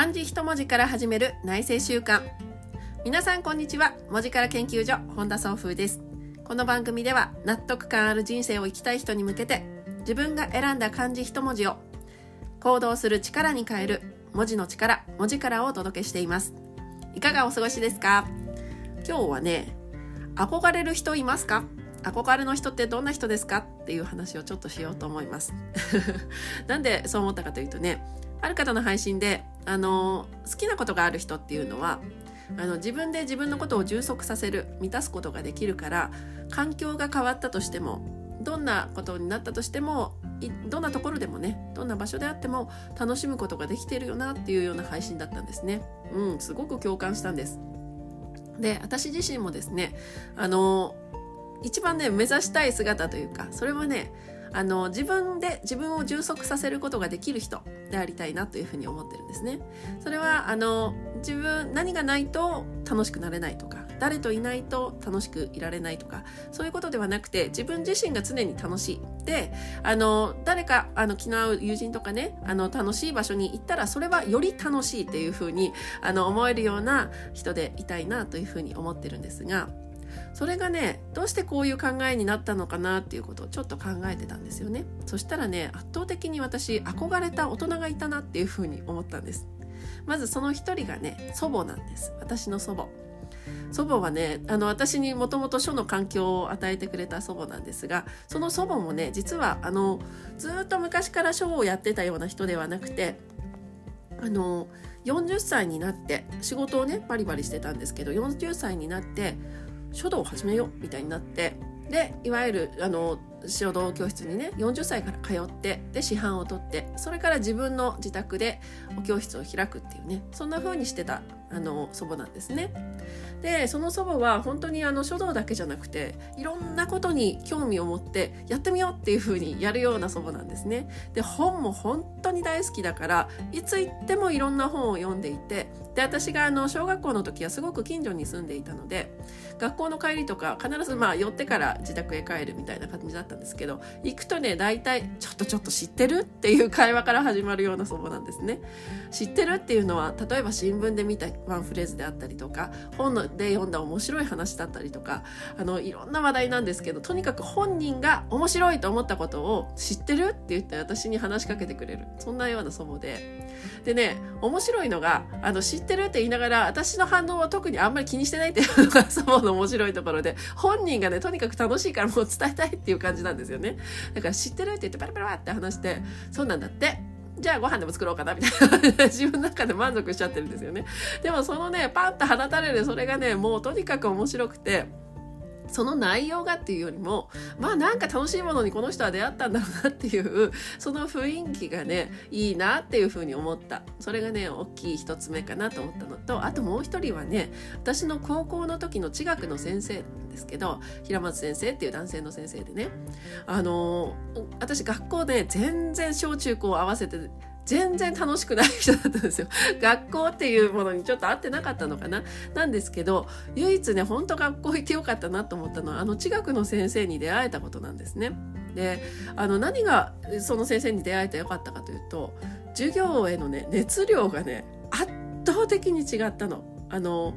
漢字一文字から始める内政習慣皆さんこんにちは。文字から研究所本田総風です。この番組では納得感ある人生を生きたい人に向けて自分が選んだ漢字一文字を行動する力に変える文字の力文字からをお届けしています。いかがお過ごしですか？今日はね憧れる人いますか？憧れの人ってどんな人ですか？っていう話をちょっとしようと思います。なんでそう思ったかというとねある方の配信であの好きなことがある人っていうのはあの自分で自分のことを充足させる満たすことができるから環境が変わったとしてもどんなことになったとしてもどんなところでもねどんな場所であっても楽しむことができてるよなっていうような配信だったんですね。うん、すごく共感したんです。で私自身もですねあの一番ね目指したい姿というかそれはねあの自分で自分を充足させることができる人でありたいなというふうに思ってるんですね。それはあの自分何がないと楽しくなれないとか誰といないと楽しくいられないとかそういうことではなくて自分自身が常に楽しいであの誰かあの気の合う友人とかねあの楽しい場所に行ったらそれはより楽しいっていうふうにあの思えるような人でいたいなというふうに思ってるんですがそれがねどうしてこういう考えになったのかなっていうことをちょっと考えてたんですよね。そしたらね圧倒的に私憧れた大人がいたなっていうふうに思ったんです。まずその一人がね祖母なんです。私の祖母。祖母はねあの私にもともと書の環境を与えてくれた祖母なんですがその祖母もね実はあのずっと昔から書をやってたような人ではなくてあの40歳になって仕事をねバリバリしてたんですけど40歳になって書道を始めようみたいになってでいわゆるあの書道教室にね40歳から通ってで師範を取ってそれから自分の自宅でお教室を開くっていうねそんな風にしてたあの祖母なんですね。でその祖母は本当にあの書道だけじゃなくていろんなことに興味を持ってやってみようっていう風にやるような祖母なんですね。で本も本当に大好きだからいつ行ってもいろんな本を読んでいてで私があの小学校の時はすごく近所に住んでいたので学校の帰りとか必ずまあ寄ってから自宅へ帰るみたいな感じだったたんですけど行くとね大体「ちょっとちょっと知ってる?」っていう会話から始まるような祖母なんですね。知ってるっていうのは例えば新聞で見たワンフレーズであったりとか本で読んだ面白い話だったりとかあのいろんな話題なんですけどとにかく本人が面白いと思ったことを知ってるって言って私に話しかけてくれるそんなような祖母ででね面白いのがあの知ってるって言いながら私の反応は特にあんまり気にしてないっていうのが祖母の面白いところで本人がねとにかく楽しいからもう伝えたいっていう感じなんですよね。だから知ってるって言ってパラパラって話してそうなんだって。じゃあご飯でも作ろうかなみたいな。自分の中で満足しちゃってるんですよね。でもそのね、パンと放たれるそれがね、もうとにかく面白くて、その内容がっていうよりもまあなんか楽しいものにこの人は出会ったんだろうなっていうその雰囲気がねいいなっていうふうに思った。それがね大きい一つ目かなと思ったのとあともう一人はね私の高校の時の地学の先生ですけど平松先生っていう男性の先生でねあの私学校で全然小中高合わせて全然楽しくない人だったんですよ。学校っていうものにちょっと合ってなかったのかななんですけど、唯一ね、ほんと学校行ってよかったなと思ったのは、あの、地学の先生に出会えたことなんですね。で、あの、何がその先生に出会えてよかったかというと、授業へのね、熱量がね、圧倒的に違ったの。あの、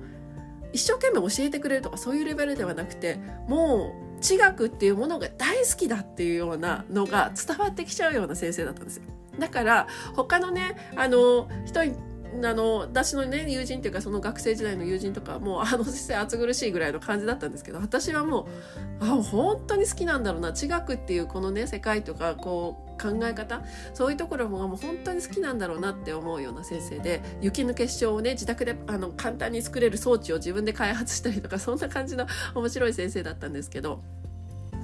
一生懸命教えてくれるとかそういうレベルではなくて、もう、地学っていうものが大好きだっていうようなのが伝わってきちゃうような先生だったんですよ。だから他のねあの人にあの私のね友人っていうかその学生時代の友人とかもう あの先生暑苦しいぐらいの感じだったんですけど私はもうあ本当に好きなんだろうな地学っていうこのね世界とかこう考え方そういうところももう本当に好きなんだろうなって思うような先生で雪の結晶をね自宅であの簡単に作れる装置を自分で開発したりとかそんな感じの面白い先生だったんですけど。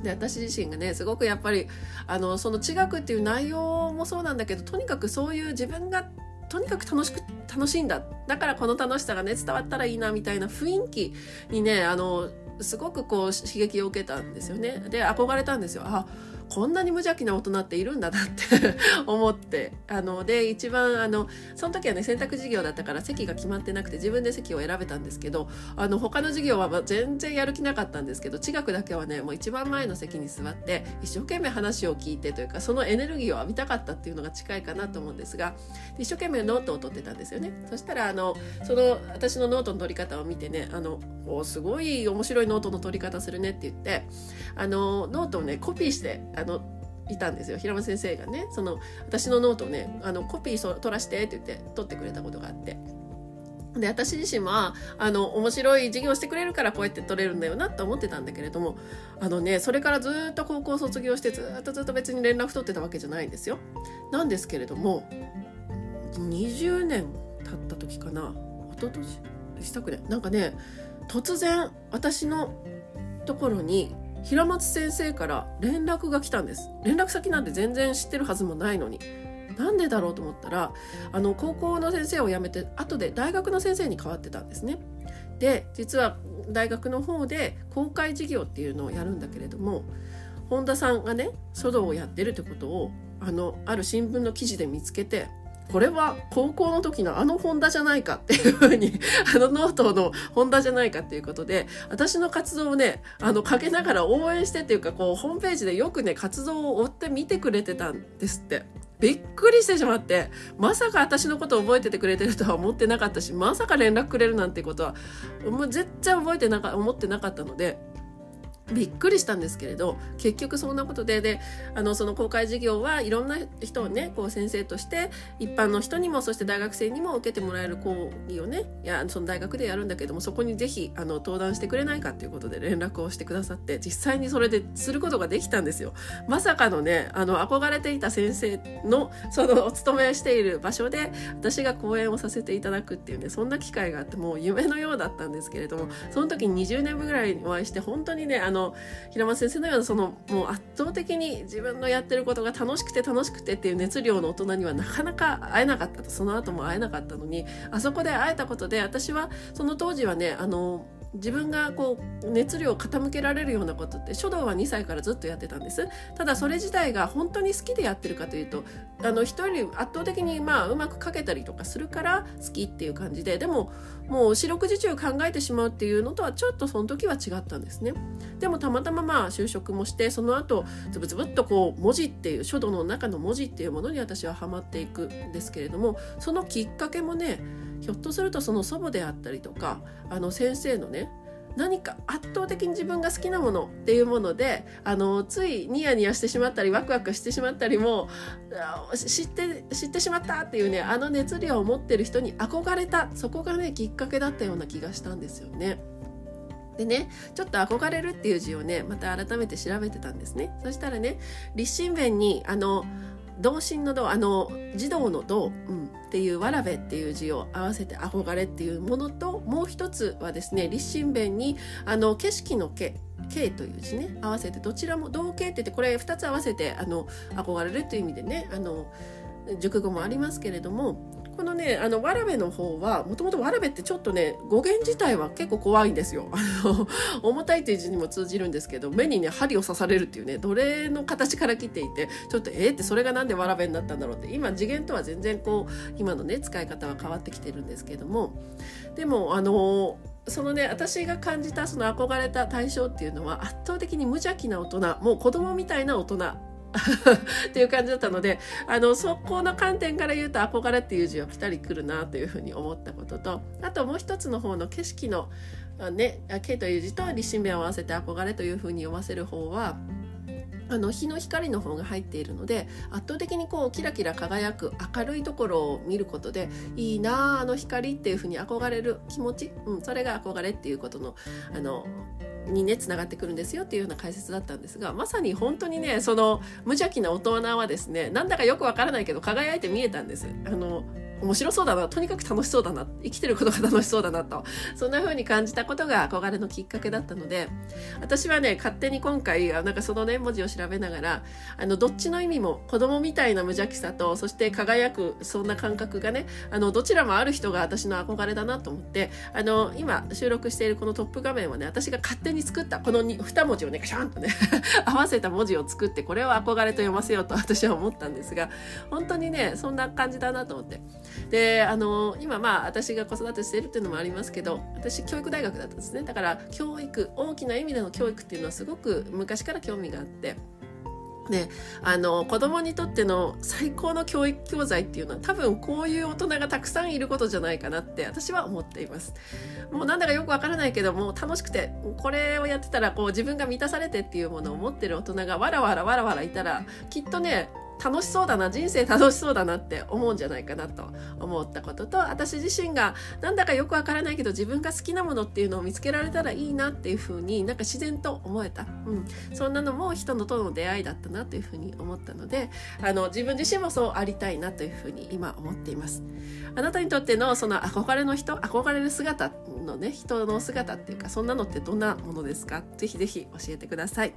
で私自身がねすごくやっぱりあのその地学っていう内容もそうなんだけどとにかくそういう自分がとにかく楽しく楽しいんだ。だからこの楽しさがね伝わったらいいなみたいな雰囲気にねあのすごくこう刺激を受けたんですよね。で憧れたんですよ。あこんなに無邪気な大人っているんだなって 思って。あので一番あのその時はね選択授業だったから席が決まってなくて自分で席を選べたんですけどあの他の授業は全然やる気なかったんですけど地学だけはねもう一番前の席に座って一生懸命話を聞いてというかそのエネルギーを浴びたかったっていうのが近いかなと思うんですが一生懸命ノートを取ってたんですよね。そしたらあのその私のノートの取り方を見てねあのおすごい面白いノートの取り方するねって言ってあのノートをねコピーしてあのいたんですよ平間先生がねその私のノートをねあのコピー取らしてって言って取ってくれたことがあって。で私自身はあの面白い授業してくれるからこうやって取れるんだよなと思ってたんだけれどもあのねそれからずっと高校卒業してずっとずっと別に連絡取ってたわけじゃないんですよ。なんですけれども20年経った時かな一昨年？したくねなんかね突然私のところに平松先生から連絡が来たんです。連絡先なんて全然知ってるはずもないのに。なんでだろうと思ったらあの高校の先生を辞めて後で大学の先生に変わってたんですね。で実は大学の方で公開授業っていうのをやるんだけれども本田さんがね書道をやってるってことをあのある新聞の記事で見つけてこれは高校の時のあの本田じゃないかっていうふうに、あのノートの本田じゃないかっていうことで、私の活動をね、あの、かけながら応援してっていうか、こう、ホームページでよくね、活動を追って見てくれてたんですって。びっくりしてしまって、まさか私のこと覚えててくれてるとは思ってなかったし、まさか連絡くれるなんてことは、もう絶対覚えてなか、思ってなかったので、びっくりしたんですけれど結局そんなことでであのその公開授業はいろんな人をねこう先生として一般の人にもそして大学生にも受けてもらえる講義をねいやその大学でやるんだけどもそこにぜひあの登壇してくれないかっていうことで連絡をしてくださって実際にそれですることができたんですよ。まさかのねあの憧れていた先生のそのお勤めしている場所で私が講演をさせていただくっていうねそんな機会があってもう夢のようだったんですけれどもその時に20年ぐらいお会いして本当にねあのの平松先生のようなそのもう圧倒的に自分のやってることが楽しくて楽しくてっていう熱量の大人にはなかなか会えなかったとその後も会えなかったのにあそこで会えたことで私はその当時はねあの自分がこう熱量を傾けられるようなことって書道は2歳からずっとやってたんです。ただそれ自体が本当に好きでやってるかというとあの人より圧倒的にまあうまく書けたりとかするから好きっていう感じででももう四六時中考えてしまうっていうのとはちょっとその時は違ったんですね。でもたまたままあ就職もしてその後つぶつぶっとこう文字っていう書道の中の文字っていうものに私はハマっていくんですけれどもそのきっかけもねひょっとするとその祖母であったりとかあの先生のね何か圧倒的に自分が好きなものっていうものであのついニヤニヤしてしまったりワクワクしてしまったりも知って知ってしまったっていうねあの熱量を持ってる人に憧れたそこがねきっかけだったような気がしたんですよね。でねちょっと憧れるっていう字をねまた改めて調べてたんですねそしたらね立身弁にあの同心の道あの児童の道、うん、っていうわらべっていう字を合わせて憧れっていうものともう一つはですね立身弁にあの景色の景景という字ね合わせてどちらも同景って言ってこれ2つ合わせてあの憧れるという意味でねあの熟語もありますけれどもこのね、あの、わらべの方は、もともとわらべってちょっとね、語源自体は結構怖いんですよ。あの、重たいっていう字にも通じるんですけど、目にね、針を刺されるっていうね、奴隷の形から来ていて、ちょっと、えー、ってそれがなんでわらべになったんだろうって、今次元とは全然こう、今のね、使い方は変わってきてるんですけども、でも、あの、そのね私が感じたその憧れた対象っていうのは圧倒的に無邪気な大人もう子供みたいな大人 っていう感じだったのであのそこの観点から言うと憧れっていう字はぴたりくるなというふうに思ったこととあともう一つの方の景色のね「景」という字と立身弁を合わせて憧れというふうに読ませる方はあの日の光の方が入っているので圧倒的にこうキラキラ輝く明るいところを見ることでいいなああの光っていうふうに憧れる気持ち、うん、それが憧れっていうことのあのにねつながってくるんですよっていうような解説だったんですがまさに本当にねその無邪気な大人はですねなんだかよくわからないけど輝いて見えたんです。あの面白そうだな、とにかく楽しそうだな、生きてることが楽しそうだなと、そんな風に感じたことが憧れのきっかけだったので、私はね、勝手に今回、なんかそのね、文字を調べながら、あの、どっちの意味も子供みたいな無邪気さと、そして輝く、そんな感覚がね、あの、どちらもある人が私の憧れだなと思って、あの、今収録しているこのトップ画面はね、私が勝手に作ったこの2文字をね、カシャンとね 合わせた文字を作って、これを憧れと読ませようと私は思ったんですが、本当にね、そんな感じだなと思って。で、あの、今まあ私が子育てしてるっていうのもありますけど、私教育大学だったんですね。だから教育、大きな意味での教育っていうのはすごく昔から興味があって、ね、あの子供にとっての最高の教育教材っていうのは多分こういう大人がたくさんいることじゃないかなって私は思っています。もうなんだかよくわからないけども楽しくてこれをやってたらこう自分が満たされてっていうものを持ってる大人がわらわらわらわらいたらきっとね楽しそうだな人生楽しそうだなって思うんじゃないかなと思ったこと。と私自身がなんだかよくわからないけど自分が好きなものっていうのを見つけられたらいいなっていうふうになんか自然と思えた、うん、そんなのも人のとの出会いだったなというふうに思ったのであの自分自身もそうありたいなというふうに今思っています。あなたにとってのその憧れの人憧れる姿のね人の姿っていうかそんなのってどんなものですか？ぜひぜひ教えてください、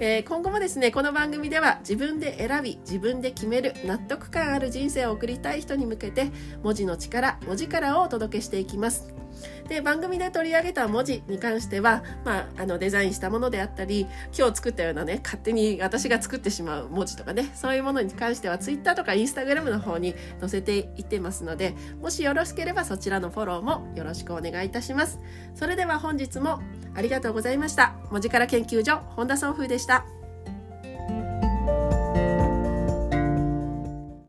えー、今後もですねこの番組では自分で選び自分で決める納得感ある人生を送りたい人に向けて文字の力文字からをお届けしていきます。で番組で取り上げた文字に関しては、まあ、あのデザインしたものであったり今日作ったようなね勝手に私が作ってしまう文字とかねそういうものに関しては Twitter とか Instagram の方に載せていってますのでもしよろしければそちらのフォローもよろしくお願いいたします。それでは本日もありがとうございました。文字から研究所本田総風でした。